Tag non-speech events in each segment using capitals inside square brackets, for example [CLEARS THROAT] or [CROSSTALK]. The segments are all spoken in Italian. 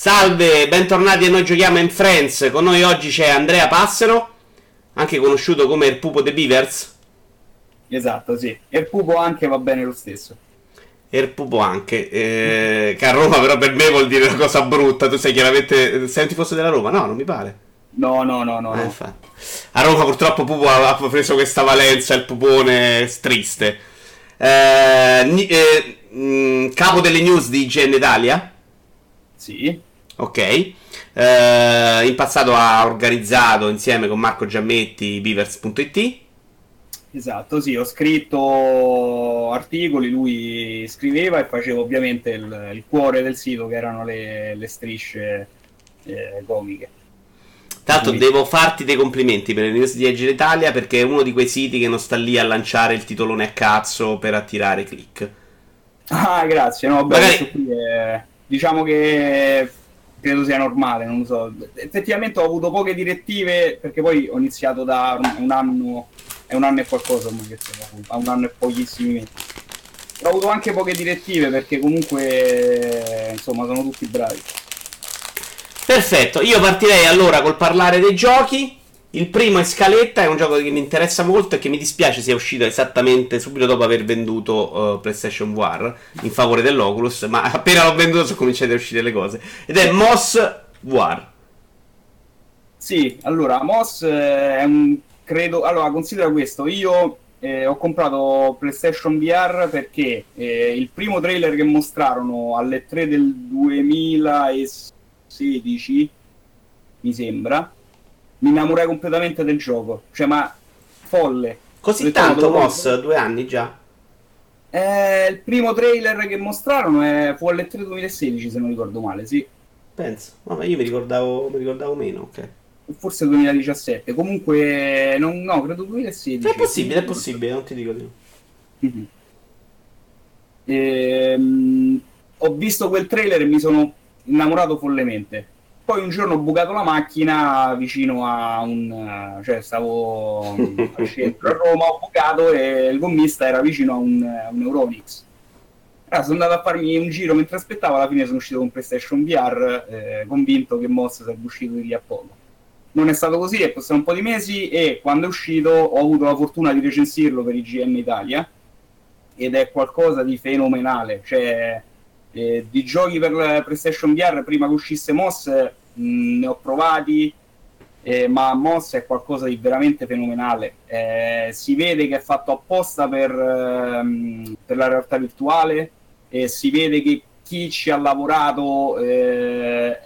Salve, bentornati a Noi Giochiamo in Friends. Con noi oggi c'è Andrea Passero, anche conosciuto come il pupo de Beavers. Esatto, sì. E il pupo anche va bene lo stesso. E il pupo anche. Eh, che a Roma però per me vuol dire una cosa brutta. Tu sei chiaramente... Sei un tifoso della Roma? No, non mi pare. No, no, no, no. Eh, no. A Roma purtroppo Pupo ha preso questa valenza, il pupone triste. Eh, eh, mh, capo delle news di IGN Italia? Sì. Ok. Eh, in passato ha organizzato insieme con Marco Giammetti Beavers.it. Esatto, sì, ho scritto articoli, lui scriveva e facevo ovviamente il, il cuore del sito che erano le, le strisce eh, comiche. L'altro Sì. devo farti dei complimenti per news di IGN Italia perché è uno di quei siti che non sta lì a lanciare il titolone a cazzo per attirare click. Ah, grazie, no, beh, Magari- è- diciamo che credo sia normale, non so. Effettivamente ho avuto poche direttive perché poi ho iniziato da un, anno, è un anno e qualcosa, a un anno e pochissimi mesi. Ho avuto anche poche direttive perché comunque, insomma, sono tutti bravi. Perfetto, io partirei allora col parlare dei giochi. Il primo è Scaletta, è un gioco che mi interessa molto e che mi dispiace sia uscito esattamente subito dopo aver venduto eh, PlayStation VR in favore dell'Oculus, ma appena l'ho venduto sono cominciate a uscire le cose. Ed è Moss VR. Sì, allora, Moss eh, è un credo. Allora, considera questo: io eh, ho comprato PlayStation VR perché eh, il primo trailer che mostrarono alle 3 del 2016, mi sembra, mi innamorai completamente del gioco. Cioè, ma folle. Così detto, tanto no, Moss, due anni già. Eh, il primo trailer che mostrarono è, fu alle 3 2016, se non ricordo male, sì. Penso. Ma io mi ricordavo, mi ricordavo meno, ok. Forse 2017. Comunque, non, no, credo 2016. È possibile, è possibile, non ti dico di no. Mhm. Ehm, ho visto quel trailer e mi sono innamorato follemente. Poi un giorno ho bucato la macchina vicino a un... cioè stavo [LAUGHS] al centro a Roma, ho bucato e il gommista era vicino a un, a un Euronics. Allora sono andato a farmi un giro mentre aspettavo, alla fine sono uscito con PlayStation VR, eh, convinto che Moss sarebbe uscito di lì a poco. Non è stato così, è passato un po' di mesi e quando è uscito ho avuto la fortuna di recensirlo per IGN Italia ed è qualcosa di fenomenale. Cioè, eh, di giochi per la PlayStation VR prima che uscisse Moss mh, ne ho provati, eh, ma Moss è qualcosa di veramente fenomenale. Eh, si vede che è fatto apposta per, ehm, per la realtà virtuale si vede che chi ci ha lavorato eh,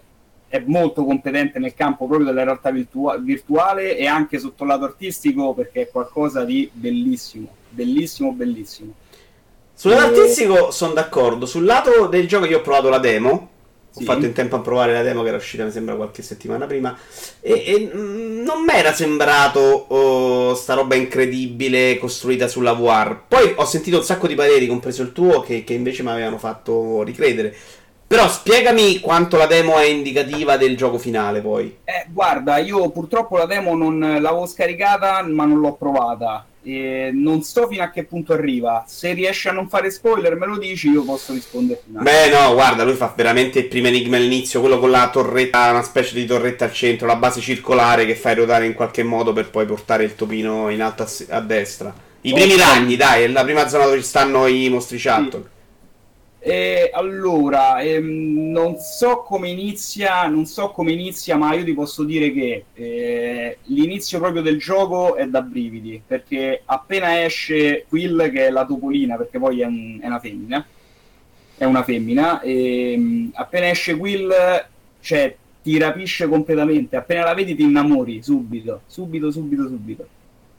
è molto competente nel campo proprio della realtà virtua- virtuale e anche sotto il lato artistico perché è qualcosa di bellissimo, bellissimo, bellissimo. Sul lato Eh. artistico sono d'accordo. Sul lato del gioco io ho provato la demo. Ho Sì. fatto in tempo a provare la demo che era uscita mi sembra qualche settimana prima. E, e, mm, non mi era sembrato oh, sta roba incredibile costruita sulla VR. Poi ho sentito un sacco di pareri, compreso il tuo, che, che invece mi avevano fatto ricredere. Però spiegami quanto la demo è indicativa del gioco finale poi. Eh, guarda, io purtroppo la demo non l'avevo scaricata, ma non l'ho provata. E non so fino a che punto arriva. Se riesci a non fare spoiler, me lo dici, io posso risponderti. attimo. Beh, no, guarda, lui fa veramente il primo enigma all'inizio, quello con la torretta, una specie di torretta al centro, la base circolare che fai ruotare in qualche modo per poi portare il topino in alto a, a destra. I Ok. primi ragni, dai, è la prima zona dove ci stanno i mostriciattoli. E allora, ehm, non so come inizia, non so come inizia, ma io ti posso dire che eh, l'inizio proprio del gioco è da brividi, perché appena esce Quill, che è la topolina, perché poi è, un- è una femmina, è una femmina, e, appena esce Quill, cioè, ti rapisce completamente, appena la vedi ti innamori, subito, subito, subito, subito.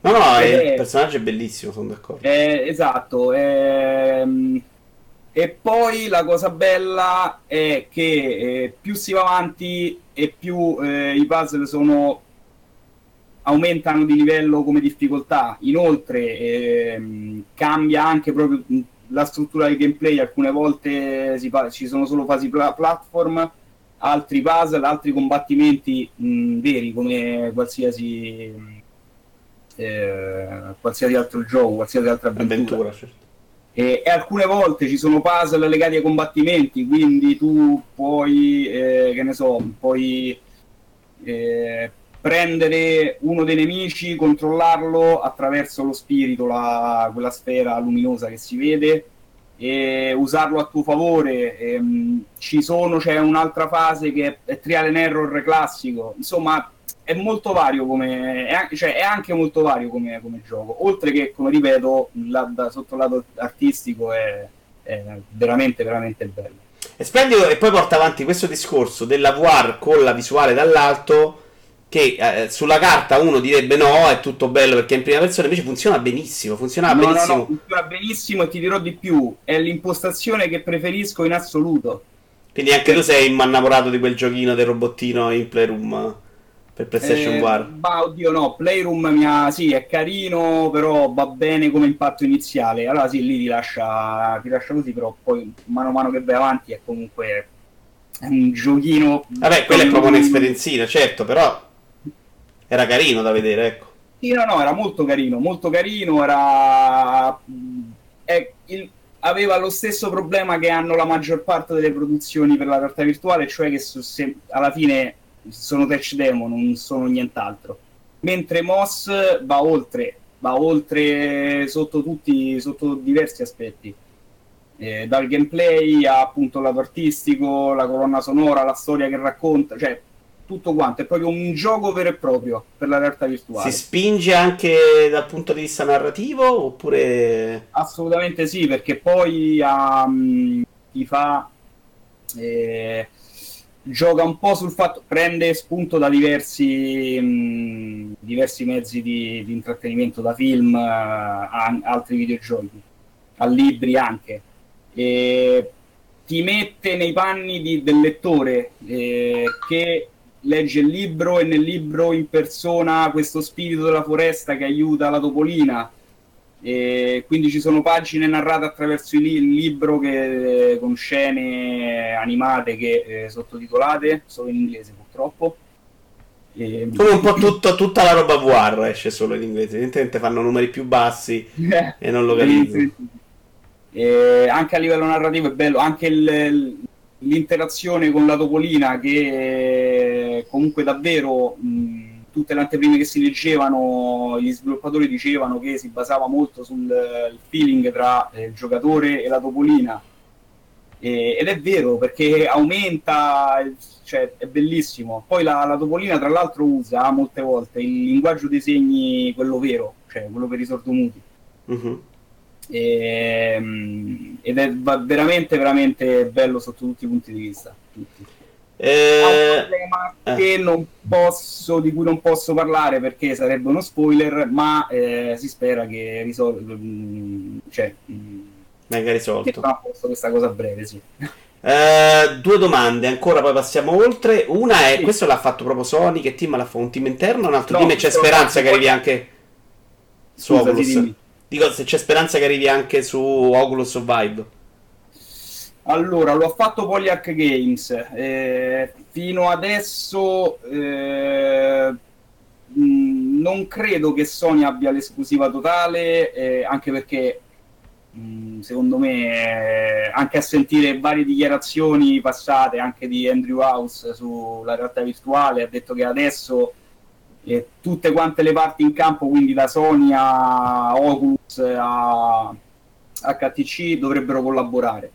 No, no, è- Eh. il personaggio è bellissimo, sono d'accordo. Eh, esatto. ehm, e poi la cosa bella è che eh, più si va avanti e più eh, i puzzle sono aumentano di livello come difficoltà. Inoltre ehm, cambia anche proprio la struttura del gameplay. Alcune volte fa- ci sono solo fasi pla- platform, altri puzzle, altri combattimenti mh, veri come qualsiasi eh, qualsiasi altro gioco, qualsiasi altra avventura. Avventura, certo. E, e alcune volte ci sono puzzle legati ai combattimenti, quindi tu puoi, eh, che ne so, puoi eh, prendere uno dei nemici, controllarlo attraverso lo spirito, la, quella sfera luminosa che si vede, e usarlo a tuo favore. E, um, ci sono, c'è un'altra fase che è, è trial and error classico, insomma è molto vario come è, cioè, è anche molto vario come, come, gioco oltre che come ripeto la, da, sotto il lato artistico è, è veramente veramente bello è splendido e poi porta avanti questo discorso della VR con la visuale dall'alto che eh, sulla carta uno direbbe no, è tutto bello perché in prima persona, invece funziona benissimo, funziona no, benissimo. No, no, funziona benissimo e ti dirò di più, è l'impostazione che preferisco in assoluto. Quindi anche tu sei innamorato di quel giochino del robottino in Playroom per PlayStation eh, War? Ma oddio no, Playroom mi ha, sì, è carino, però va bene come impatto iniziale. Allora sì, lì ti lascia, ti lascia così, però poi mano a mano che vai avanti è comunque un giochino... Vabbè, quella è proprio un'esperienzina, certo, però era carino da vedere, ecco. Sì, no, no, era molto carino, molto carino, era... È il... Aveva lo stesso problema che hanno la maggior parte delle produzioni per la realtà virtuale, cioè che se... alla fine sono touch demo, non sono nient'altro. Mentre Moss va oltre, va oltre sotto tutti, sotto diversi aspetti. Eh, dal gameplay a appunto lato artistico, la colonna sonora, la storia che racconta, cioè tutto quanto, è proprio un gioco vero e proprio per la realtà virtuale. Si spinge anche dal punto di vista narrativo oppure... Assolutamente sì, perché poi um, ti fa... Eh, gioca un po' sul fatto, prende spunto da diversi, mh, diversi mezzi di, di, intrattenimento, da film a, a altri videogiochi, a libri anche. E ti mette nei panni di, del lettore eh, che legge il libro e nel libro in persona questo spirito della foresta che aiuta la topolina e quindi ci sono pagine narrate attraverso il libro che, con scene animate che eh, sottotitolate, solo in inglese purtroppo. E... Come un po' tutto, tutta la roba VR esce solo in inglese, evidentemente fanno numeri più bassi e non lo [LAUGHS] capisco. E anche a livello narrativo è bello, anche il, l'interazione con la topolina che comunque davvero... Mh, tutte le anteprime che si leggevano, gli sviluppatori dicevano che si basava molto sul feeling tra eh, il giocatore e la topolina. E, ed è vero perché aumenta, cioè è bellissimo. Poi la, la, topolina, tra l'altro, usa molte volte il linguaggio dei segni, quello vero, cioè quello per i sordomuti. Uh-huh. E, ed è veramente, veramente bello sotto tutti i punti di vista. Tutti. Eh, un eh. non posso, di cui non posso parlare perché sarebbe uno spoiler, ma eh, si spera che risolva. Mm, cioè, mm, venga risolto. Che a posto questa cosa breve, sì. Uh, due domande ancora, poi passiamo oltre. Una è: sì. questo l'ha fatto proprio Sony? Che team l'ha fatto? Un team interno? Un altro no, team? C'è speranza che arrivi anche su Scusa, Oculus? Dico se c'è speranza che arrivi anche su Oculus o Vive. Allora, lo ha fatto Polyarch Games. Eh, fino adesso eh, non credo che Sony abbia l'esclusiva totale, eh, anche perché mh, secondo me, anche a sentire varie dichiarazioni passate anche di Andrew House sulla realtà virtuale, ha detto che adesso eh, tutte quante le parti in campo, quindi da Sony a Oculus a HTC, dovrebbero collaborare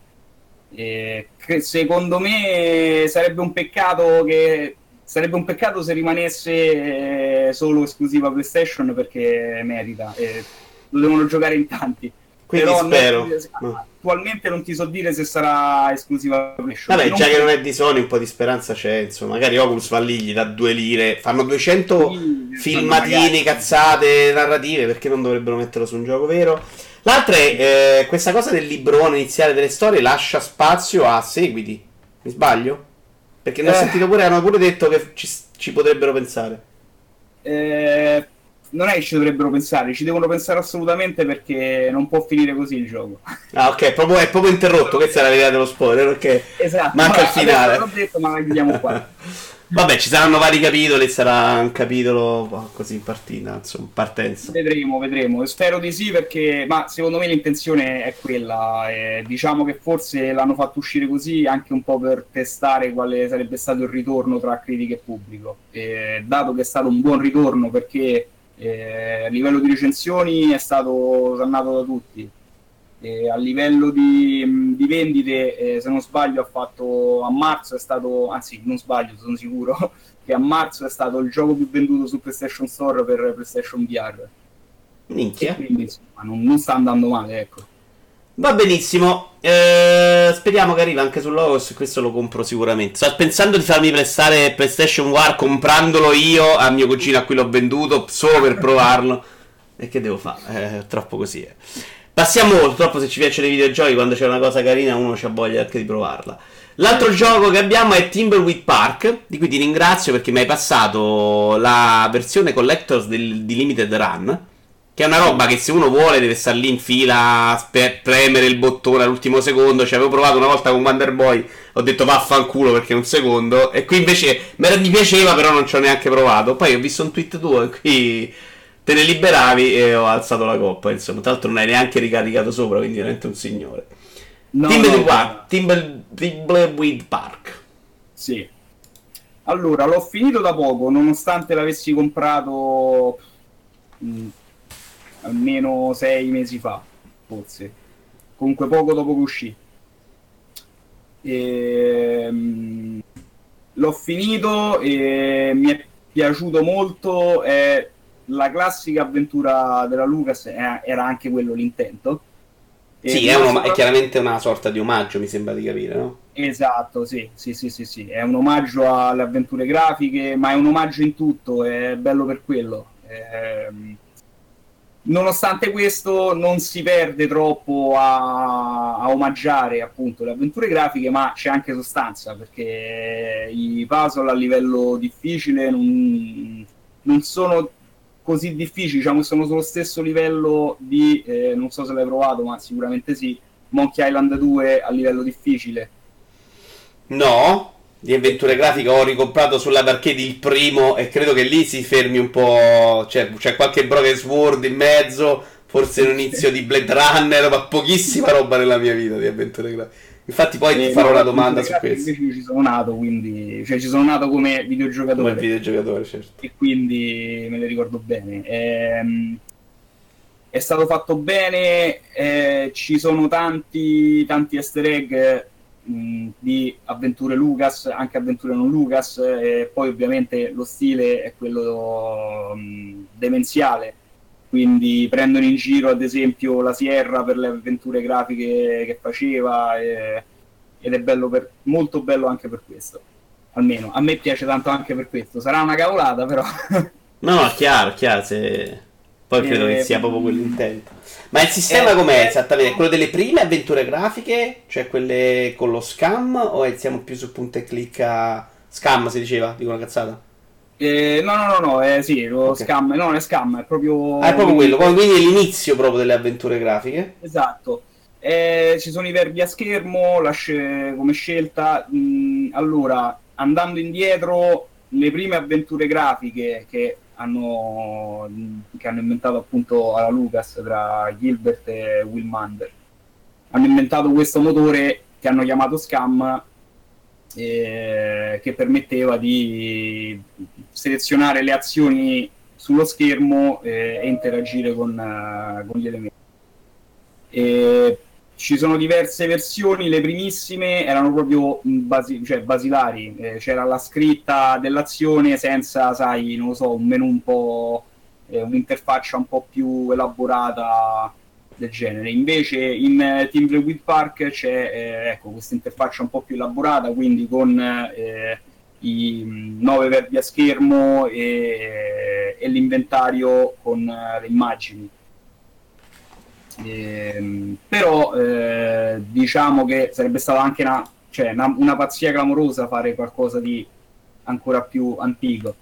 eh, secondo me sarebbe un peccato che sarebbe un peccato se rimanesse eh, solo esclusiva PlayStation perché merita. Eh, lo devono giocare in tanti. Quindi Però spero. Non, attualmente non ti so dire se sarà esclusiva PlayStation. Vabbè, già che non è di Sony, un po' di speranza c'è. Insomma, magari Oculus va lì, gli dà due lire. Fanno 200 sì, filmatini, magari. cazzate narrative. Perché non dovrebbero metterlo su un gioco vero? L'altra è eh, questa cosa del librone iniziale delle storie lascia spazio a seguiti. Mi sbaglio? Perché ne ho eh. sentito pure, hanno pure detto che ci, ci potrebbero pensare. Eh, non è che ci dovrebbero pensare, ci devono pensare assolutamente perché non può finire così il gioco. Ah, ok, proprio, è proprio interrotto. Questa è la verità dello spoiler. Perché esatto, manca il finale. L'ho detto, ma la chiudiamo qua. [LAUGHS] Vabbè, ci saranno vari capitoli, sarà un capitolo boh, così in partita, insomma, partenza. Vedremo, vedremo. Spero di sì perché, ma secondo me l'intenzione è quella. Eh, diciamo che forse l'hanno fatto uscire così anche un po' per testare quale sarebbe stato il ritorno tra critica e pubblico. Eh, dato che è stato un buon ritorno perché eh, a livello di recensioni è stato sannato da tutti. Eh, a livello di, di vendite, eh, se non sbaglio, ha fatto a marzo è stato, anzi, non sbaglio, sono sicuro [LAUGHS] che a marzo è stato il gioco più venduto su PlayStation Store per PlayStation VR. Minchia. quindi insomma, non, non, sta andando male, ecco. Va benissimo. Eh, speriamo che arrivi anche su Logos. Questo lo compro sicuramente. Sto pensando di farmi prestare PlayStation VR comprandolo io a mio cugino a cui l'ho venduto solo per provarlo. e che devo fare? Eh, troppo così. Eh. Passiamo oltre, purtroppo se ci piacciono i videogiochi, quando c'è una cosa carina uno ha voglia anche di provarla. L'altro gioco che abbiamo è Timberweed Park, di cui ti ringrazio perché mi hai passato la versione Collectors del, di Limited Run, che è una roba che se uno vuole deve stare lì in fila, spe- premere il bottone all'ultimo secondo. Ci avevo provato una volta con Wonder Boy, ho detto vaffanculo perché è un secondo, e qui invece mi piaceva però non ci ho neanche provato. Poi ho visto un tweet tuo e qui te ne liberavi e ho alzato la coppa. Insomma, tra l'altro non hai neanche ricaricato sopra, quindi veramente un signore. No, Timbleweed Park. Sì. Allora, l'ho finito da poco, nonostante l'avessi comprato mh, mm, almeno sei mesi fa, forse. Comunque poco dopo che uscì. E, mh, mm, l'ho finito e mi è piaciuto molto. È la classica avventura della Lucas era anche quello l'intento. E sì, è, uno, è, chiaramente una sorta di omaggio, mi sembra di capire, no? Esatto, sì, sì, sì, sì, sì. è un omaggio alle avventure grafiche, ma è un omaggio in tutto, è bello per quello. Ehm, nonostante questo non si perde troppo a, a, omaggiare appunto le avventure grafiche, ma c'è anche sostanza, perché i puzzle a livello difficile non, non sono così difficili, diciamo che sono sullo stesso livello di, eh, non so se l'hai provato, ma sicuramente sì, Monkey Island 2 a livello difficile. No, di avventure grafiche ho ricomprato sulla arcade il primo e credo che lì si fermi un po', cioè c'è qualche Broken Sword in mezzo, forse l'inizio di Blade Runner, ma pochissima roba nella mia vita di avventure grafiche. Infatti poi eh, ti farò no, una domanda su questo. Invece ci sono nato, quindi cioè ci sono nato come videogiocatore. Come videogiocatore, certo. E quindi me le ricordo bene. Ehm, è stato fatto bene, eh, ci sono tanti, tanti easter egg mh, di avventure Lucas, anche avventure non Lucas, e poi ovviamente lo stile è quello mh, demenziale quindi prendono in giro ad esempio la Sierra per le avventure grafiche che faceva e, ed è bello per, molto bello anche per questo almeno a me piace tanto anche per questo sarà una cavolata però [LAUGHS] no no chiaro chiaro se... poi credo e... che sia proprio quell'intento ma il sistema eh, com'è eh, esattamente? Quello delle prime avventure grafiche? Cioè quelle con lo scam? O siamo più su punto e clicca? Scam si diceva? Dico una cazzata? Eh, no, no, no, no, eh, sì, lo okay. scam, no, non è scam, è proprio... Ah, è proprio quello, quindi è l'inizio proprio delle avventure grafiche. Esatto. Eh, ci sono i verbi a schermo sc- come scelta. Mm, allora, andando indietro, le prime avventure grafiche che hanno, che hanno inventato appunto alla Lucas tra Gilbert e Will Mander hanno inventato questo motore che hanno chiamato Scam eh, che permetteva di selezionare le azioni sullo schermo eh, e interagire con, uh, con gli elementi. E ci sono diverse versioni, le primissime erano proprio basi- cioè basilari, eh, c'era la scritta dell'azione senza, sai, non lo so, un menu un po', eh, un'interfaccia un po' più elaborata del genere. Invece in eh, Timberweed Park c'è eh, ecco, questa interfaccia un po' più elaborata, quindi con eh, i mm, nove verbi a schermo e, e l'inventario con uh, le immagini. E, ehm, però eh, diciamo che sarebbe stata anche una, cioè, una, una, pazzia clamorosa fare qualcosa di ancora più antico.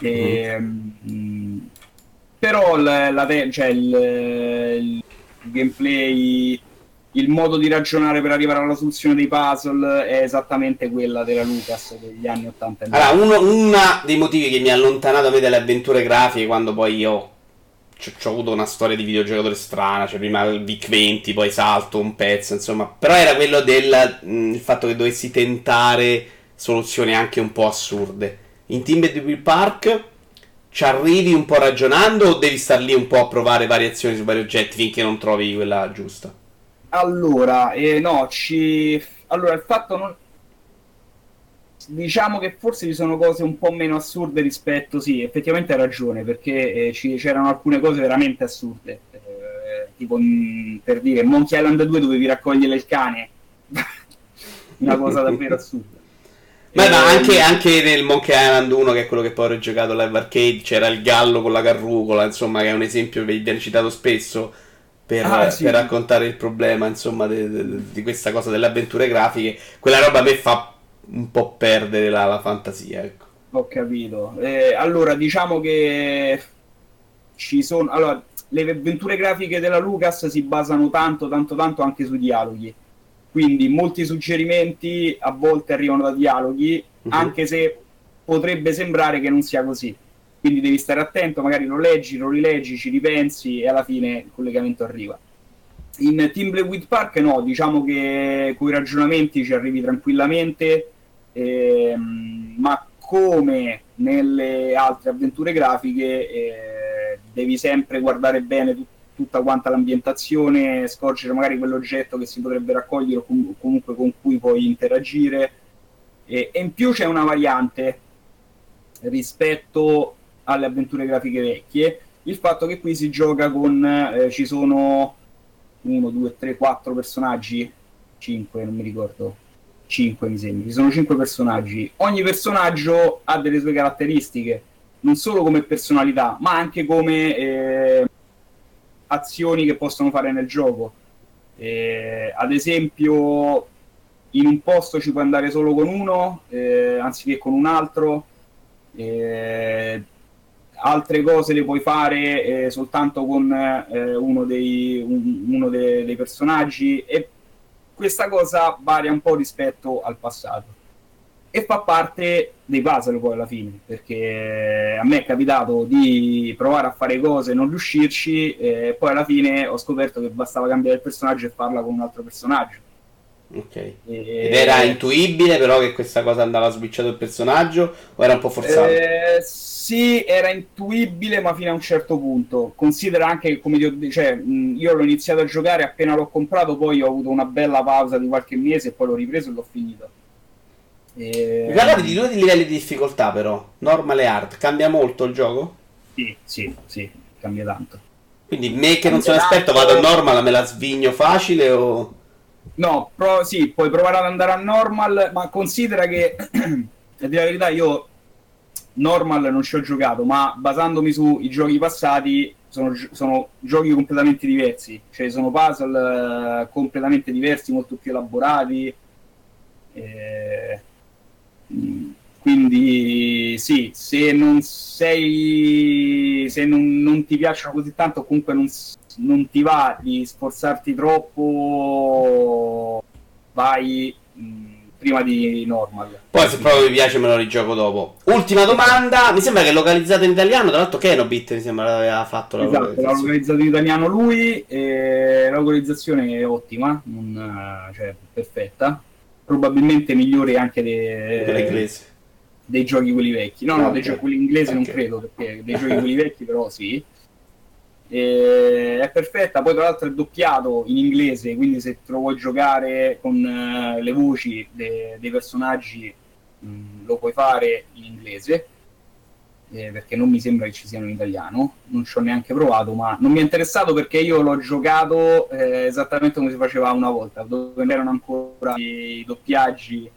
E, mm-hmm. però la, la, cioè, il, il gameplay il modo di ragionare per arrivare alla soluzione dei puzzle è esattamente quella della Lucas degli anni 80 allora uno dei motivi che mi ha allontanato a me dalle avventure grafiche quando poi io ho avuto una storia di videogiocatore strana, cioè prima il VIC 20, poi salto un pezzo, insomma, però era quello del mh, fatto che dovessi tentare soluzioni anche un po' assurde. In Team Will Park ci arrivi un po' ragionando o devi star lì un po' a provare variazioni su vari oggetti finché non trovi quella giusta? Allora, eh, no, ci... Allora, il fatto non... Diciamo che forse ci sono cose un po' meno assurde rispetto, sì, effettivamente hai ragione, perché eh, ci, c'erano alcune cose veramente assurde. Eh, tipo, mh, per dire, Monkey Island 2 dovevi raccogliere il cane. [LAUGHS] Una cosa davvero assurda. Beh, ma ehm, anche, anche, nel Monkey Island 1, che è quello che poi ho giocato live arcade, c'era il gallo con la carrucola, insomma, che è un esempio che viene citato spesso per, ah, sì. per raccontare il problema, insomma, de, de, di questa cosa delle avventure grafiche. Quella roba a me fa un po' perdere la, la fantasia, ecco. Ho capito. Eh, allora, diciamo che ci sono... Allora, le avventure grafiche della Lucas si basano tanto, tanto, tanto anche sui dialoghi quindi molti suggerimenti a volte arrivano da dialoghi, uh-huh. anche se potrebbe sembrare che non sia così. Quindi devi stare attento, magari lo leggi, lo rileggi, ci ripensi e alla fine il collegamento arriva. In Timbleweed Park no, diciamo che con i ragionamenti ci arrivi tranquillamente, ehm, ma come nelle altre avventure grafiche eh, devi sempre guardare bene tutto tutta quanta l'ambientazione, scorgere magari quell'oggetto che si potrebbe raccogliere o com- comunque con cui puoi interagire. E, e, in più c'è una variante rispetto alle avventure grafiche vecchie, il fatto che qui si gioca con, eh, ci sono 1, 2, 3, 4 personaggi, 5 non mi ricordo, 5 mi sembra, ci sono 5 personaggi, ogni personaggio ha delle sue caratteristiche, non solo come personalità, ma anche come... Eh, azioni che possono fare nel gioco. Eh, ad esempio, in un posto ci puoi andare solo con uno eh, anziché con un altro. Eh, altre cose le puoi fare eh, soltanto con eh, uno, dei, un, uno de, dei personaggi e questa cosa varia un po' rispetto al passato e fa parte dei puzzle poi alla fine, perché a me è capitato di provare a fare cose e non riuscirci e poi alla fine ho scoperto che bastava cambiare il personaggio e farla con un altro personaggio. Ok. E... Ed era intuibile però che questa cosa andava switchato il personaggio o era un po' forzato? Eh, sì, era intuibile ma fino a un certo punto. Considera anche come ti ho detto, cioè, io l'ho iniziato a giocare appena l'ho comprato, poi ho avuto una bella pausa di qualche mese e poi l'ho ripreso e l'ho finito e... Mi parlavi di due livelli di difficoltà, però normal e hard. Cambia molto il gioco? Sì, sì, sì, cambia tanto. Quindi me che non sono esperto vado a normal, me la svigno facile o... No, pro- sì, puoi provare ad andare a normal, ma considera che, [CLEARS THROAT] a dire la verità, io normal non ci ho giocato, ma basandomi sui giochi passati sono, sono giochi completamente diversi, cioè sono puzzle uh, completamente diversi, molto più elaborati. Eh quindi sì, se non sei, se non, non ti piacciono così tanto, comunque non, non, ti va di sforzarti troppo, vai mh, prima di normal. Poi se proprio mi piace me lo rigioco dopo. Ultima domanda, mi sembra che è localizzato in italiano, tra l'altro Kenobit mi sembra aveva fatto la esatto, l'ha localizzato in italiano lui, e la localizzazione è ottima, non, cioè perfetta probabilmente migliore anche de... dei giochi quelli vecchi. No, no, okay. dei giochi quelli inglesi okay. non credo, perché dei giochi quelli vecchi però sì. E... è perfetta, poi tra l'altro è doppiato in inglese, quindi se te lo vuoi giocare con uh, le voci de... dei personaggi mh, mm, lo puoi fare in inglese eh, perché non mi sembra che ci siano in italiano, non ci ho neanche provato, ma non mi è interessato perché io l'ho giocato eh, esattamente come si faceva una volta, dove erano ancora i doppiaggi.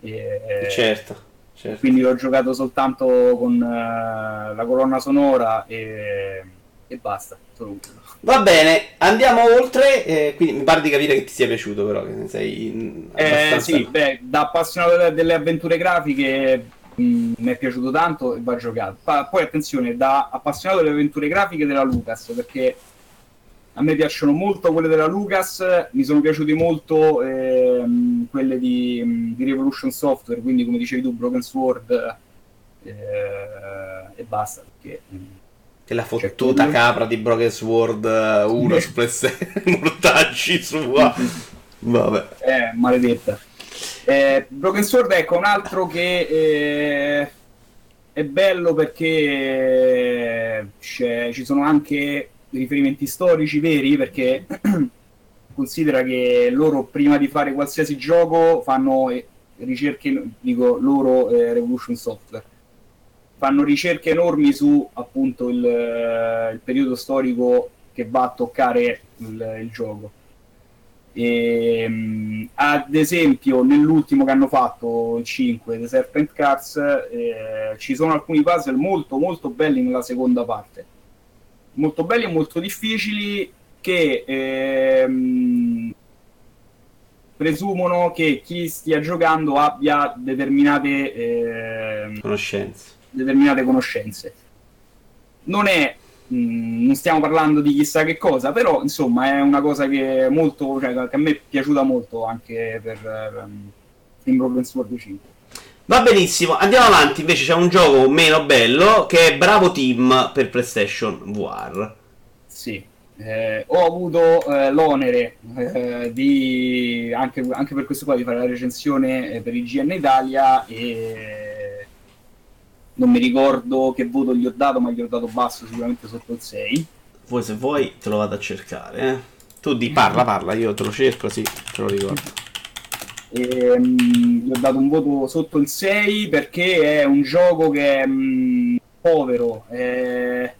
Eh, certo, certo. Quindi l'ho giocato soltanto con uh, la colonna sonora e, e basta. Va bene, andiamo oltre. Eh, quindi mi pare di capire che ti sia piaciuto, però che sei eh, abbastanza... sì, beh, da appassionato delle avventure grafiche Mm, mi è piaciuto tanto e va giocato. Pa- poi attenzione, da appassionato delle avventure grafiche della Lucas, perché a me piacciono molto quelle della Lucas, mi sono piaciuti molto ehm, quelle di, di, Revolution Software, quindi come dicevi tu, Broken Sword eh, e basta. Perché, che la fottuta cioè, capra di Broken Sword 1 uh, [LAUGHS] su PlayStation, [LAUGHS] mortaggi su... Vabbè. Eh, maledetta. Eh, Broken Sword, ecco, un altro che eh, è bello perché ci sono anche riferimenti storici veri perché [CLEARS THROAT] considera che loro prima di fare qualsiasi gioco fanno eh, ricerche, dico loro eh, Revolution Software, fanno ricerche enormi su appunto il, eh, il periodo storico che va a toccare il, il gioco. E, um, ad esempio, nell'ultimo che hanno fatto, il 5, The Serpent Cars, eh, ci sono alcuni puzzle molto molto belli nella seconda parte molto belli e molto difficili che ehm, presumono che chi stia giocando abbia determinate eh, conoscenze. Determinate conoscenze. Non è mm, non stiamo parlando di chissà che cosa, però insomma è una cosa che, molto, cioè, che a me è piaciuta molto anche per um, in Broken Sword 5. Va benissimo, andiamo avanti. Invece c'è un gioco meno bello che è Bravo Team per PlayStation VR. Sì, eh, ho avuto eh, l'onere eh, di anche, anche, per questo qua di fare la recensione eh, per IGN Italia e non mi ricordo che voto gli ho dato, ma gli ho dato basso, sicuramente sotto il 6. Poi se vuoi te lo vado a cercare. Eh. Tu di parla, parla, io te lo cerco, sì, te lo ricordo. E, um, gli ho dato un voto sotto il 6 perché è un gioco che è um, povero. Eh,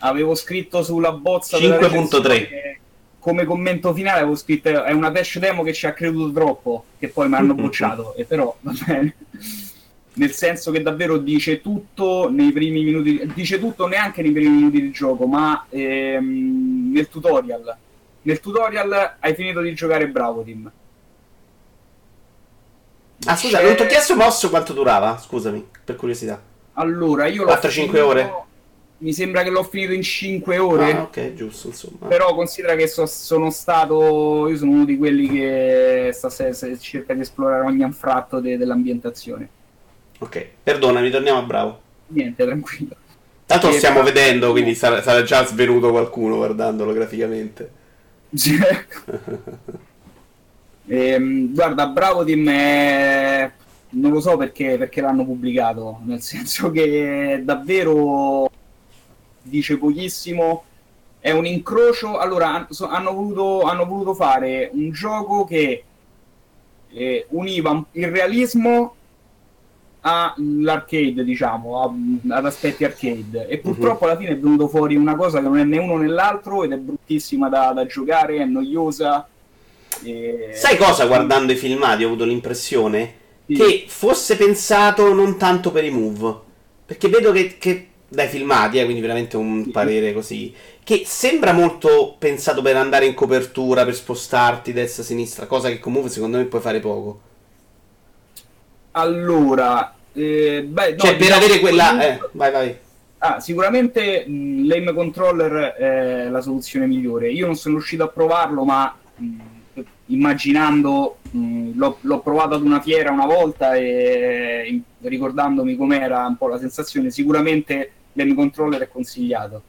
avevo scritto sulla bozza 5.3 come commento finale avevo scritto è una dash demo che ci ha creduto troppo che poi mi hanno [LAUGHS] bocciato e però va bene nel senso che davvero dice tutto nei primi minuti dice tutto neanche nei primi minuti di gioco ma ehm, nel tutorial nel tutorial hai finito di giocare Bravo Team Ah, scusa, non ti ho chiesto mosso quanto durava? Scusami, per curiosità. Allora, io 4-5 ore? Mi sembra che l'ho finito in 5 ore. Ah, ok, giusto, insomma. Però considera che so, sono stato. Io sono uno di quelli che sta, se, se, cerca di esplorare ogni anfratto de, dell'ambientazione. Ok, perdonami, torniamo a bravo. Niente, tranquillo. Tanto lo stiamo bravo. vedendo, quindi sarà, sarà già svenuto qualcuno guardandolo graficamente. [LAUGHS] Ehm, guarda, Bravo Team è... non lo so perché, perché l'hanno pubblicato, nel senso che davvero dice pochissimo. È un incrocio. Allora, hanno voluto, hanno voluto fare un gioco che eh, univa il realismo all'arcade, diciamo, a, ad aspetti arcade. E mhm. purtroppo alla fine è venuto fuori una cosa che non è né uno né l'altro ed è bruttissima da, da giocare, è noiosa e... Sai cosa guardando i filmati ho avuto l'impressione? Sì. Che fosse pensato non tanto per i move. Perché vedo che, che dai filmati, eh, quindi veramente un parere così, che sembra molto pensato per andare in copertura, per spostarti destra sinistra, cosa che comunque secondo me puoi fare poco. Allora, eh, beh, no, cioè per diciamo avere quella... Eh, vai, vai. Ah, sicuramente l'aim controller è la soluzione migliore. Io non sono riuscito a provarlo, ma mh, immaginando, mh, l'ho, l'ho, provato ad una fiera una volta e ricordandomi com'era un po' la sensazione, sicuramente l'M controller è consigliato.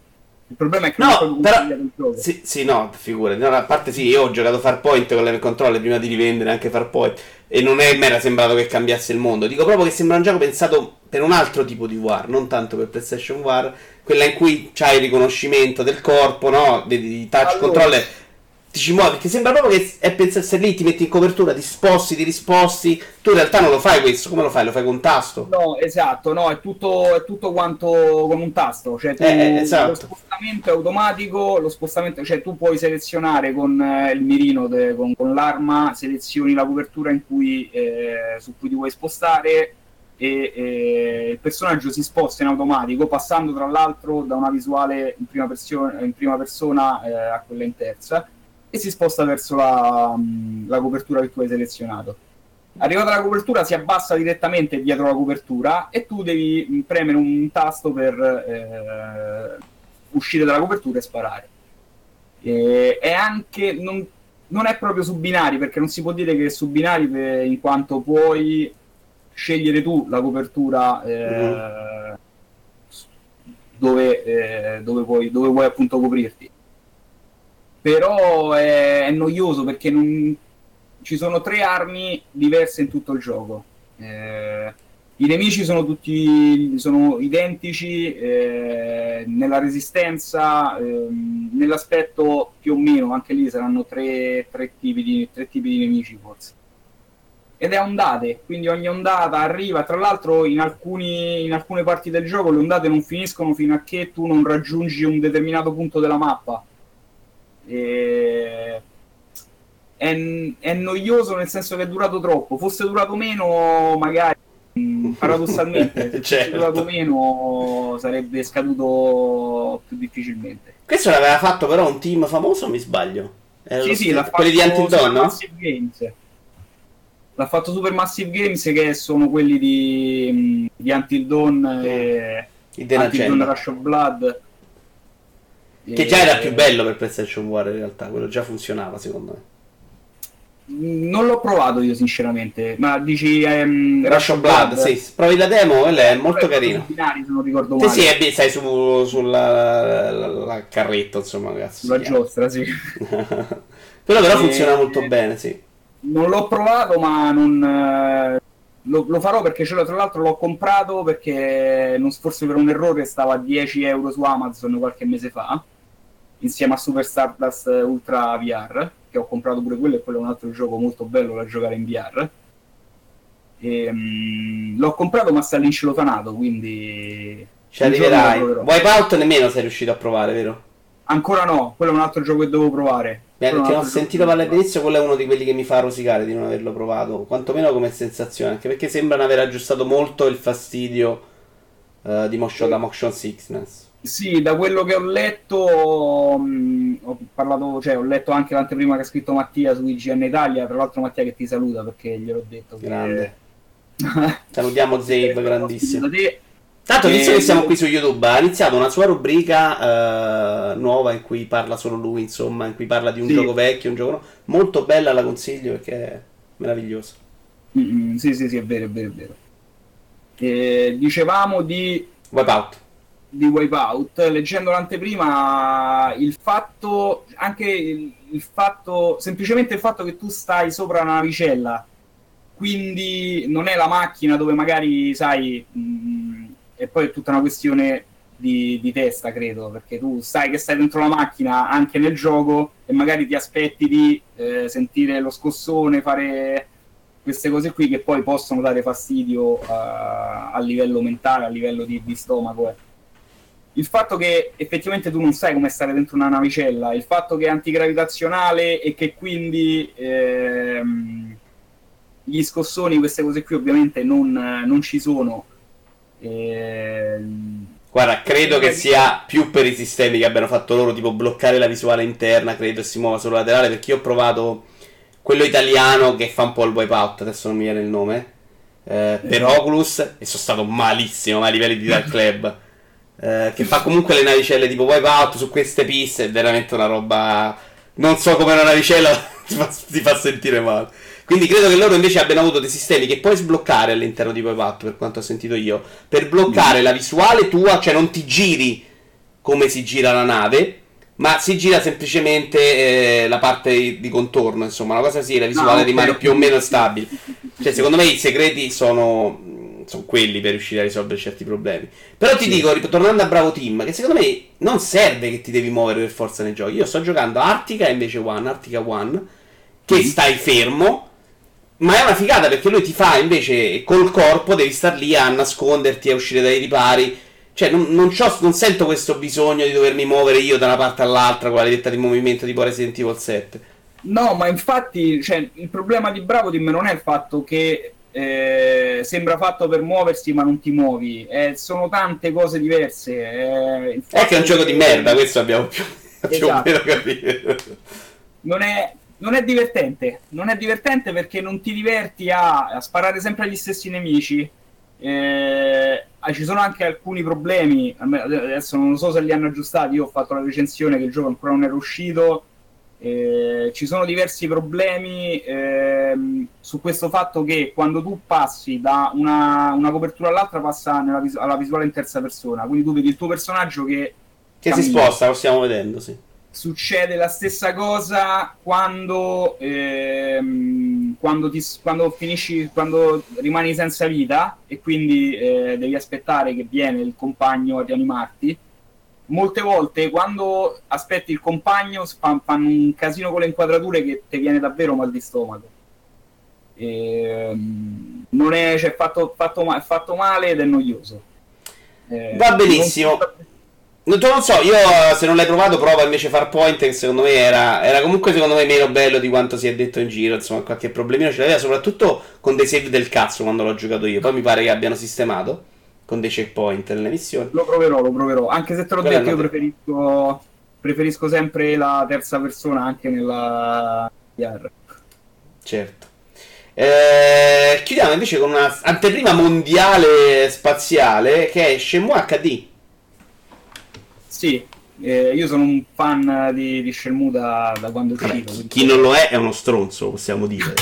Il problema è che no, non però. Sì, sì, no, figurati. No, a parte sì, io ho giocato Farpoint con l'M controller prima di rivendere anche Farpoint e non è mi era sembrato che cambiasse il mondo. Dico proprio che sembra un gioco pensato per un altro tipo di war, non tanto per PlayStation War, quella in cui c'hai il riconoscimento del corpo, no? Di, di touch allora, controller ti ci muovi, perché sembra proprio che è pensato lì, ti metti in copertura, ti sposti, ti risposti. Tu in realtà non lo fai questo, come lo fai? Lo fai con un tasto? No, esatto, no, è tutto, è tutto quanto con un tasto. Cioè, tu, eh, esatto. lo spostamento è automatico, lo spostamento, cioè tu puoi selezionare con eh, il mirino, de, con, con, l'arma, selezioni la copertura in cui, eh, su cui ti vuoi spostare e eh, il personaggio si sposta in automatico passando tra l'altro da una visuale in prima, persona, in prima persona eh, a quella in terza e si sposta verso la, mm, la copertura che tu hai selezionato. Arrivata la copertura si abbassa direttamente dietro la copertura e tu devi mm, premere un tasto per eh, uscire dalla copertura e sparare. E, è anche non, non, è proprio su binari perché non si può dire che è su binari per, in quanto puoi scegliere tu la copertura eh, mm. dove, eh, dove, puoi, dove vuoi appunto coprirti però è, è noioso perché non, ci sono tre armi diverse in tutto il gioco. Eh, I nemici sono tutti sono identici eh, nella resistenza, eh, nell'aspetto più o meno, anche lì saranno tre, tre, tipi di, tre tipi di nemici forse. Ed è ondate, quindi ogni ondata arriva. Tra l'altro, in, alcuni, in alcune parti del gioco le ondate non finiscono fino a che tu non raggiungi un determinato punto della mappa. E è, è, noioso nel senso che è durato troppo. Fosse durato meno, magari mm, [LAUGHS] paradossalmente, se certo. fosse durato meno sarebbe scaduto più difficilmente. Questo l'aveva fatto però un team famoso, mi sbaglio? Era sì, sì, l'ha quelli di Antidon, no? L'ha fatto Supermassive Games che sono quelli di, mm, di Until Dawn e Until Dawn Rush of Blood. Che già era più bello per PlayStation War in realtà, quello già funzionava secondo me. Non l'ho provato io sinceramente, ma dici um, Rush of Blood, Blood, sì, provi la demo, è molto carino. Binari, se non ricordo male. Sì, sì, sei su, sulla la, la carretta, insomma, ragazzi. Sulla giostra, sì. [LAUGHS] però però e... funziona molto bene, sì. Non l'ho provato, ma non eh, lo, lo, farò perché ce l'ho, tra l'altro l'ho comprato perché non, forse per un errore stava a 10 euro su Amazon qualche mese fa, insieme a Super Stardust Ultra VR che ho comprato pure quello e quello è un altro gioco molto bello da giocare in VR. E, um, l'ho comprato ma sta l'incilofanato, quindi... Ci arriverai. Wipeout nemmeno sei riuscito a provare, vero? Ancora no, quello è un altro gioco che devo provare. Beh, perché ho sentito parlare all'inizio, quello è uno di quelli che mi fa rosicare di non averlo provato, quantomeno come sensazione, anche perché sembrano aver aggiustato molto il fastidio uh, di motion, da motion sickness. Sì, da quello che ho letto, mh, mm, ho parlato, cioè ho letto anche l'anteprima che ha scritto Mattia su IGN Italia, tra l'altro Mattia che ti saluta perché gliel'ho detto. Grande. [LAUGHS] Che... Salutiamo Zabe, grandissimo. Tanto, visto che siamo qui su YouTube, ha iniziato una sua rubrica uh, nuova in cui parla solo lui, insomma, in cui parla di un sì. gioco vecchio, un gioco. Molto bella, la consiglio perché è meravigliosa. Mm-hmm, sì, sì, sì, è vero, è vero, è vero. E dicevamo di... Wipeout di Wipeout, leggendo l'anteprima, il fatto, anche il, il, fatto, semplicemente il fatto che tu stai sopra una navicella, quindi non è la macchina dove magari, sai, mh, mm, e poi è tutta una questione di, di, testa, credo, perché tu sai che stai dentro la macchina anche nel gioco e magari ti aspetti di eh, sentire lo scossone, fare queste cose qui che poi possono dare fastidio uh, a livello mentale, a livello di, di stomaco. Eh il fatto che effettivamente tu non sai come stare dentro una navicella, il fatto che è antigravitazionale e che quindi ehm, gli scossoni, queste cose qui ovviamente non, non ci sono. Ehm, Guarda, credo che sia più per i sistemi che abbiano fatto loro, tipo bloccare la visuale interna, credo si muova solo laterale, perché io ho provato quello italiano che fa un po' il wipeout, adesso non mi viene il nome, eh, per Oculus, e sono stato malissimo a livelli di Dark Club. Eh, che fa comunque le navicelle tipo Wipeout su queste piste, è veramente una roba... Non so come una navicella [LAUGHS] ti, fa, ti fa sentire male. Quindi credo che loro invece abbiano avuto dei sistemi che puoi sbloccare all'interno di Wipeout, per quanto ho sentito io, per bloccare mm. la visuale tua, cioè non ti giri come si gira la nave, ma si gira semplicemente eh, la parte di, contorno, insomma, una cosa sì, la visuale no, rimane più o meno stabile. Cioè, secondo me i segreti sono sono quelli per riuscire a risolvere certi problemi. Però ti sì. dico, tornando a Bravo Team, che secondo me non serve che ti devi muovere per forza nei giochi. Io sto giocando Artica invece One, Artica One, che mm. stai fermo. Ma è una figata perché lui ti fa invece col corpo, devi star lì a nasconderti, a uscire dai ripari. Cioè, non, non, non, sento questo bisogno di dovermi muovere io da una parte all'altra con la letta di movimento tipo Resident Evil 7. No, ma infatti, cioè, il problema di Bravo Team non è il fatto che eh, sembra fatto per muoversi ma non ti muovi. Eh, sono tante cose diverse eh, è che è un gioco di merda questo abbiamo più, esatto. [LAUGHS] più o meno capito. Non è, non è divertente non è divertente perché non ti diverti a, a sparare sempre agli stessi nemici. Eh, ah, ci sono anche alcuni problemi, adesso non so se li hanno aggiustati, io ho fatto la recensione che il gioco ancora non era uscito, eh, ci sono diversi problemi eh, su questo fatto che quando tu passi da una, una copertura all'altra passa nella vis- alla visuale in terza persona, quindi tu vedi il tuo personaggio che... Che si sposta, lo stiamo vedendo, sì. Succede la stessa cosa quando, ehm, quando, ti, quando, finisci, quando rimani senza vita e quindi eh, devi aspettare che viene il compagno a rianimarti. Molte volte quando aspetti il compagno fanno un casino con le inquadrature che ti viene davvero mal di stomaco. E, ehm, non è cioè, fatto, fatto, fatto male ed è noioso. Eh, Va benissimo. Non non, non so, io se non l'hai provato prova invece Farpoint che secondo me era, era, comunque secondo me meno bello di quanto si è detto in giro, insomma qualche problemino ce l'aveva soprattutto con dei save del cazzo quando l'ho giocato io, poi mi pare che abbiano sistemato con dei checkpoint nelle missioni. Lo proverò, lo proverò, anche se te l'ho Però detto io preferisco, preferisco sempre la terza persona anche nella VR. Certo. Eh, chiudiamo invece con una anteprima mondiale spaziale che è Shenmue HD sì, eh, io sono un fan di, di Shenmue da, da quando è uscito. Chi, chi non lo è è uno stronzo, possiamo dire.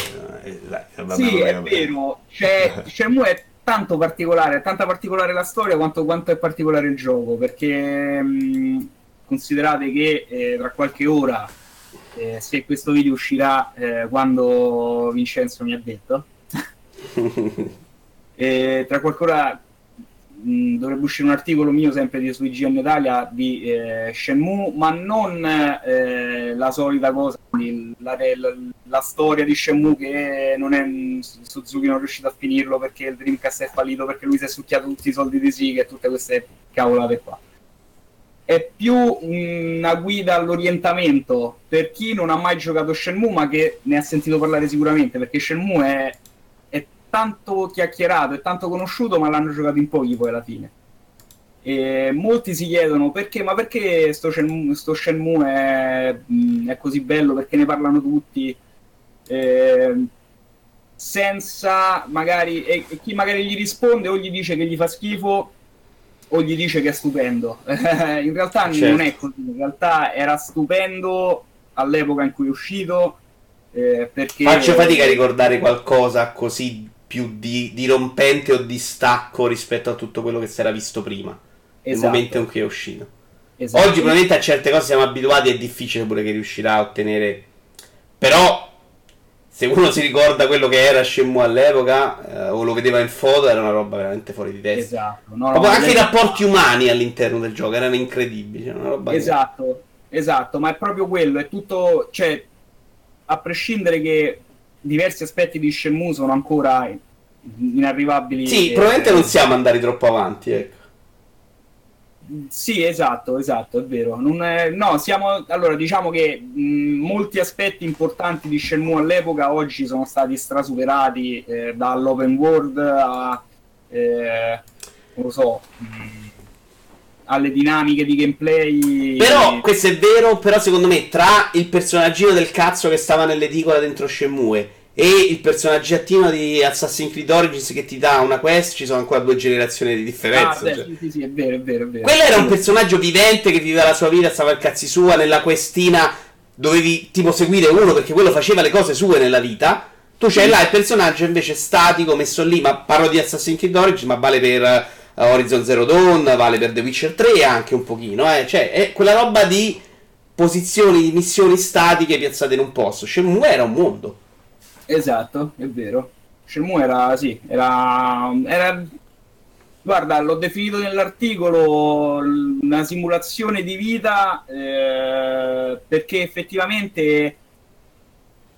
Eh, dai, vabbè, sì, vabbè, è vero. Cioè, [LAUGHS] Shenmue è tanto particolare, è tanta particolare la storia quanto, quanto è particolare il gioco, perché mh, considerate che eh, tra qualche ora, eh, se questo video uscirà eh, quando Vincenzo mi ha detto, [LAUGHS] eh, tra qualche ora dovrebbe uscire un articolo mio sempre di su IGN Italia di eh, Shenmue, ma non eh, la solita cosa, la, la, la, storia di Shenmue che non è Suzuki non è riuscito a finirlo perché il Dreamcast è fallito, perché lui si è succhiato tutti i soldi di Sega e tutte queste cavolate qua. È più una guida all'orientamento per chi non ha mai giocato Shenmue, ma che ne ha sentito parlare sicuramente, perché Shenmue è tanto chiacchierato e tanto conosciuto, ma l'hanno giocato in pochi poi alla fine. E molti si chiedono perché, ma perché sto Shenmue, sto Shenmue è, è, così bello, perché ne parlano tutti, eh, senza magari, e, e, chi magari gli risponde o gli dice che gli fa schifo o gli dice che è stupendo. [LAUGHS] in realtà certo. non è così, in realtà era stupendo all'epoca in cui è uscito. Eh, perché... Faccio fatica a ricordare qualcosa così più di, dirompente o di stacco rispetto a tutto quello che si era visto prima. Esatto. Nel momento in cui è uscito. Esatto. Oggi probabilmente a certe cose siamo abituati, è difficile pure che riuscirà a ottenere. Però se uno si ricorda quello che era Shenmue all'epoca eh, o lo vedeva in foto era una roba veramente fuori di testa esatto no, no, anche i rapporti umani all'interno del gioco erano incredibili esatto che... esatto ma è proprio quello è tutto cioè a prescindere che diversi aspetti di Shenmue sono ancora inarrivabili. Sì, e, probabilmente non siamo andati troppo avanti, ecco. Sì, esatto, esatto, è vero. È, no, siamo, allora, diciamo che mh, molti aspetti importanti di Shenmue all'epoca oggi sono stati strasuperati eh, dall'open world a, eh, non lo so, mh, alle dinamiche di gameplay. Però questo è vero, però secondo me tra il personaggino del cazzo che stava nell'edicola dentro Shenmue e il personaggettino di Assassin's Creed Origins che ti dà una quest, ci sono ancora due generazioni di differenza. Ah, cioè. sì, sì, sì, è vero, è vero, è vero. Quello era un personaggio vivente che viveva la sua vita, stava al cazzi sua, nella questina dovevi tipo seguire uno perché quello faceva le cose sue nella vita. Tu c'hai là il personaggio invece statico messo lì, ma parlo di Assassin's Creed Origins, ma vale per Horizon Zero Dawn, vale per The Witcher 3 anche un pochino, eh. Cioè, è quella roba di posizioni, di missioni statiche piazzate in un posto. Shenmue era un mondo. Esatto, è vero. Shenmue era, sì, era, era Guarda, l'ho definito nell'articolo una simulazione di vita eh, perché effettivamente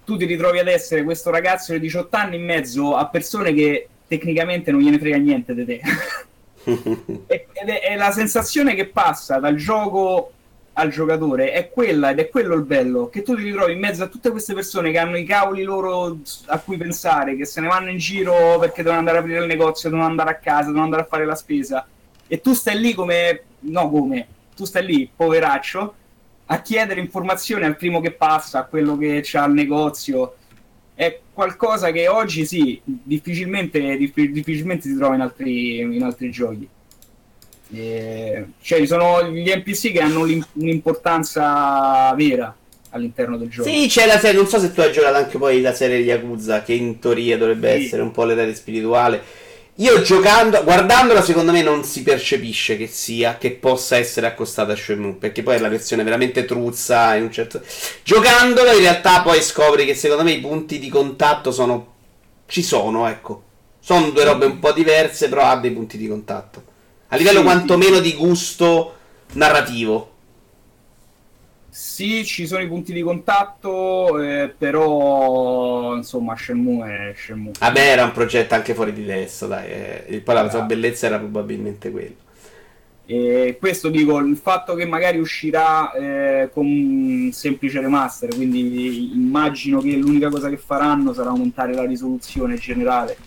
tu ti ritrovi ad essere questo ragazzo di 18 anni in mezzo a persone che tecnicamente non gliene frega niente di te. [LAUGHS] ed è, è, la sensazione che passa dal gioco al giocatore è quella ed è quello il bello che tu ti ritrovi in mezzo a tutte queste persone che hanno i cavoli loro a cui pensare che se ne vanno in giro perché devono andare a aprire il negozio devono andare a casa devono andare a fare la spesa. E tu stai lì come no come tu stai lì poveraccio a chiedere informazioni al primo che passa a quello che c'ha il negozio è qualcosa che oggi sì, difficilmente, difficilmente si trova in altri, in altri giochi. E, cioè, ci sono gli NPC che hanno un'importanza vera all'interno del gioco. Sì, c'è la serie, non so se tu hai giocato anche poi la serie Yakuza, che in teoria dovrebbe sì. essere un po' l'erede spirituale. Io giocando, guardandola, secondo me non si percepisce che sia, che possa essere accostata a Shenmue, perché poi è la versione veramente truzza. In un certo... Giocandola, in realtà, poi scopri che secondo me i punti di contatto sono. ci sono, ecco. Sono due robe un po' diverse, però ha dei punti di contatto. A livello sì, quantomeno sì. di gusto narrativo. Sì, ci sono i punti di contatto, eh, però insomma Shenmue è Shenmue. Vabbè, era un progetto anche fuori di testa, dai. Eh, poi la sua esatto. bellezza era probabilmente quello. E questo dico, il fatto che magari uscirà eh, con un semplice remaster, quindi immagino che l'unica cosa che faranno sarà aumentare la risoluzione generale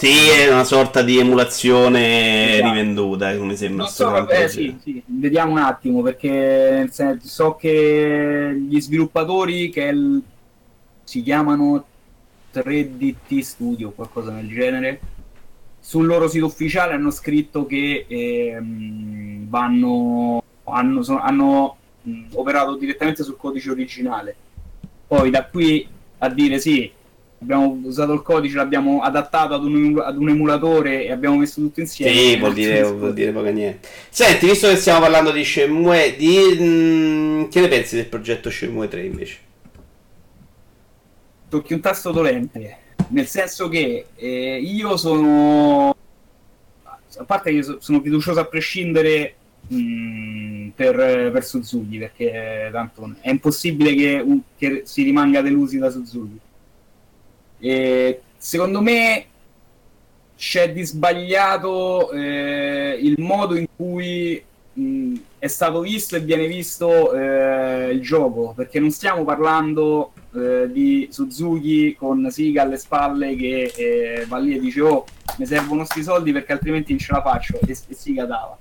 sì, è una sorta di emulazione esatto. rivenduta, come sembra. Non so, vabbè, sì, sì, vediamo un attimo, perché senso, so che gli sviluppatori che il, si chiamano 3DT Studio o qualcosa del genere, sul loro sito ufficiale hanno scritto che ehm, vanno, hanno, sono, hanno operato direttamente sul codice originale. Poi da qui a dire sì, abbiamo usato il codice, l'abbiamo adattato ad un, ad un, emulatore e abbiamo messo tutto insieme. Sì, vuol dire, [LAUGHS] vuol dire poco niente. Senti, visto che stiamo parlando di Shenmue, di, mh, mm, che ne pensi del progetto Shenmue 3 invece? Tocchi un tasto dolente, nel senso che eh, io sono... A parte che sono fiducioso a prescindere mh, mm, per, per, Suzuki, perché tanto è impossibile che, che si rimanga delusi da Suzuki e secondo me c'è di sbagliato eh, il modo in cui mh, è stato visto e viene visto eh, il gioco, perché non stiamo parlando eh, di Suzuki con Siga alle spalle che eh, va lì e dice oh mi servono questi soldi perché altrimenti non ce la faccio e, e Siga dava.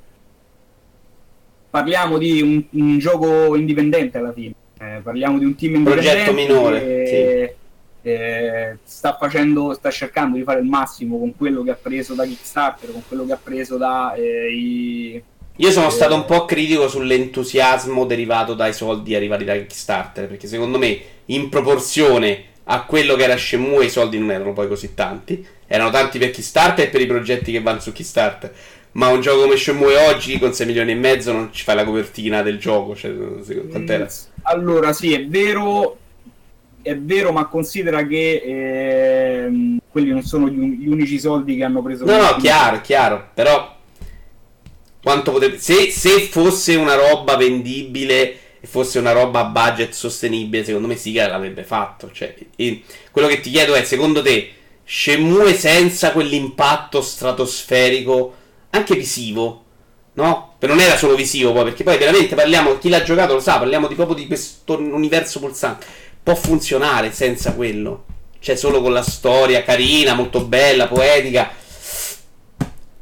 Parliamo di un, un gioco indipendente alla fine, eh, parliamo di un team indipendente. Progetto minore. Che, sì eh, sta facendo, sta cercando di fare il massimo con quello che ha preso da Kickstarter, con quello che ha preso da eh, i, io sono eh, stato un po' critico sull'entusiasmo derivato dai soldi arrivati da Kickstarter, perché secondo me in proporzione a quello che era Shenmue i soldi non erano poi così tanti, erano tanti per Kickstarter e per i progetti che vanno su Kickstarter. Ma un gioco come Shenmue oggi con 6 milioni e mezzo non ci fai la copertina del gioco, cioè, quant'era? Allora, sì, è vero, è vero, ma considera che eh, quelli non sono gli, unici soldi che hanno preso. No, no, chiaro, chiaro, però quanto potrebbe... Se, se, fosse una roba vendibile e fosse una roba a budget sostenibile, secondo me che l'avrebbe fatto. Cioè, quello che ti chiedo è, secondo te, Shenmue senza quell'impatto stratosferico, anche visivo, no? Per non era solo visivo poi, perché poi veramente parliamo, chi l'ha giocato lo sa, parliamo di proprio di questo universo pulsante può funzionare senza quello. Cioè, solo con la storia carina, molto bella, poetica.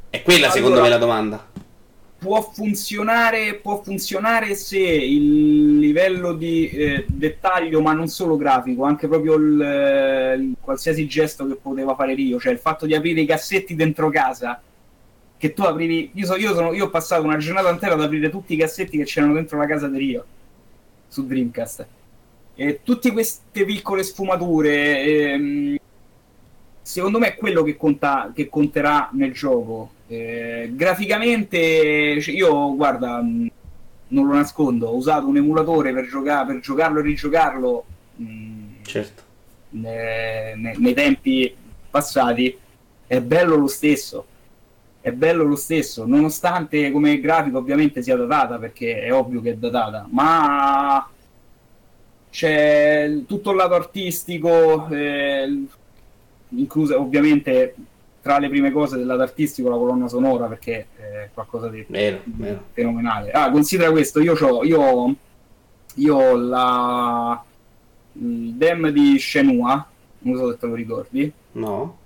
È quella, allora, secondo me, la domanda. Può funzionare, può funzionare se il livello di eh, dettaglio, ma non solo grafico, anche proprio il, eh, il, qualsiasi gesto che poteva fare Rio, cioè il fatto di aprire i cassetti dentro casa. Che tu aprivi. Io, so, io, sono, io ho passato una giornata intera ad aprire tutti i cassetti che c'erano dentro la casa di Rio su Dreamcast e tutte queste piccole sfumature, ehm, secondo me è quello che, conta, che conterà nel gioco. Eh, graficamente, cioè io guarda, mm, non lo nascondo, ho usato un emulatore per, giocare, per giocarlo e rigiocarlo mh, mm, certo. ne, ne, nei tempi passati. È bello lo stesso. È bello lo stesso, nonostante come grafico ovviamente sia datata, perché è ovvio che è datata, ma c'è tutto il lato artistico, eh, inclusa ovviamente tra le prime cose del lato artistico la colonna sonora perché è qualcosa di vero, vero. fenomenale. Ah, considera questo, io ho io, io la il dem di Shenhua, non so se te lo ricordi. No.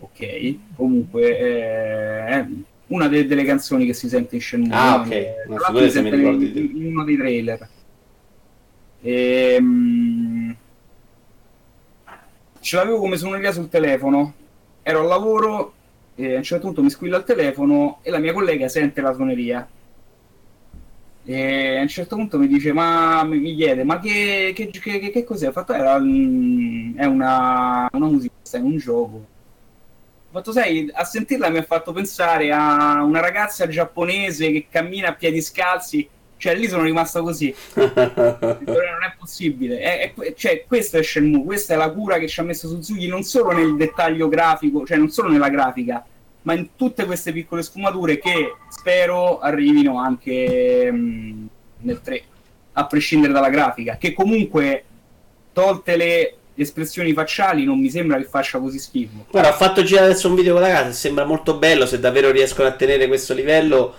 Ok, comunque eh, è una de- delle canzoni che si sente in Shenhua. Ah, ok. No, se mi ricordi in uno dei trailer. Ehm... ce l'avevo come suoneria sul telefono, ero al lavoro, e a un certo punto mi squilla il telefono e la mia collega sente la suoneria. E a un certo punto mi dice, ma mi chiede, ma che, che, che, che cos'è? Ho fatto, è una, una musica, è un gioco. Fatto, sai, a sentirla mi ha fatto pensare a una ragazza giapponese che cammina a piedi scalzi cioè, lì sono rimasto così. non è possibile. È, è, cioè, questo è Shenmue, questa è la cura che ci ha messo Suzuki non solo nel dettaglio grafico, cioè non solo nella grafica, ma in tutte queste piccole sfumature che spero arrivino anche mh, mm, nel 3, a prescindere dalla grafica, che comunque, tolte le espressioni facciali, non mi sembra che faccia così schifo. Guarda, ho fatto girare adesso un video con la casa, sembra molto bello, se davvero riescono a tenere questo livello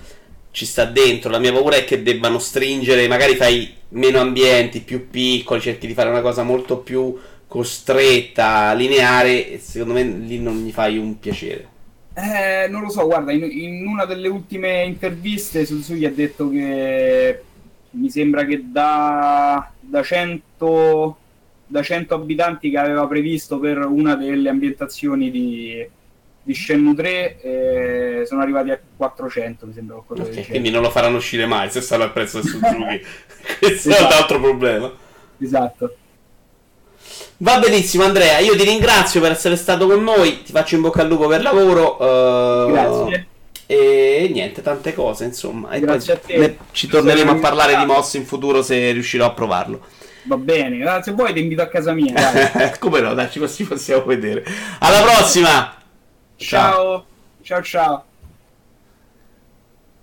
ci sta dentro. La mia paura è che debbano stringere, magari fai meno ambienti, più piccoli, cerchi di fare una cosa molto più costretta, lineare, e secondo me lì non gli fai un piacere. Eh, non lo so, guarda, in, in una delle ultime interviste Suzuki ha detto che mi sembra che da, da 100 da 100 abitanti che aveva previsto per una delle ambientazioni di, di Shenmue 3 eh, sono arrivati a 400 mi sembra okay, quindi non lo faranno uscire mai se sarà il prezzo del [LAUGHS] Suzuki questo esatto. è un altro problema esatto va benissimo Andrea io ti ringrazio per essere stato con noi ti faccio in bocca al lupo per lavoro uh, grazie e niente, tante cose, insomma. E Grazie a te. Ci torneremo a parlare di Moss in futuro se riuscirò a provarlo. Va bene, se vuoi ti invito a casa mia. [LAUGHS] Come no, dai, ci possiamo vedere. Alla prossima! Ciao, ciao, ciao.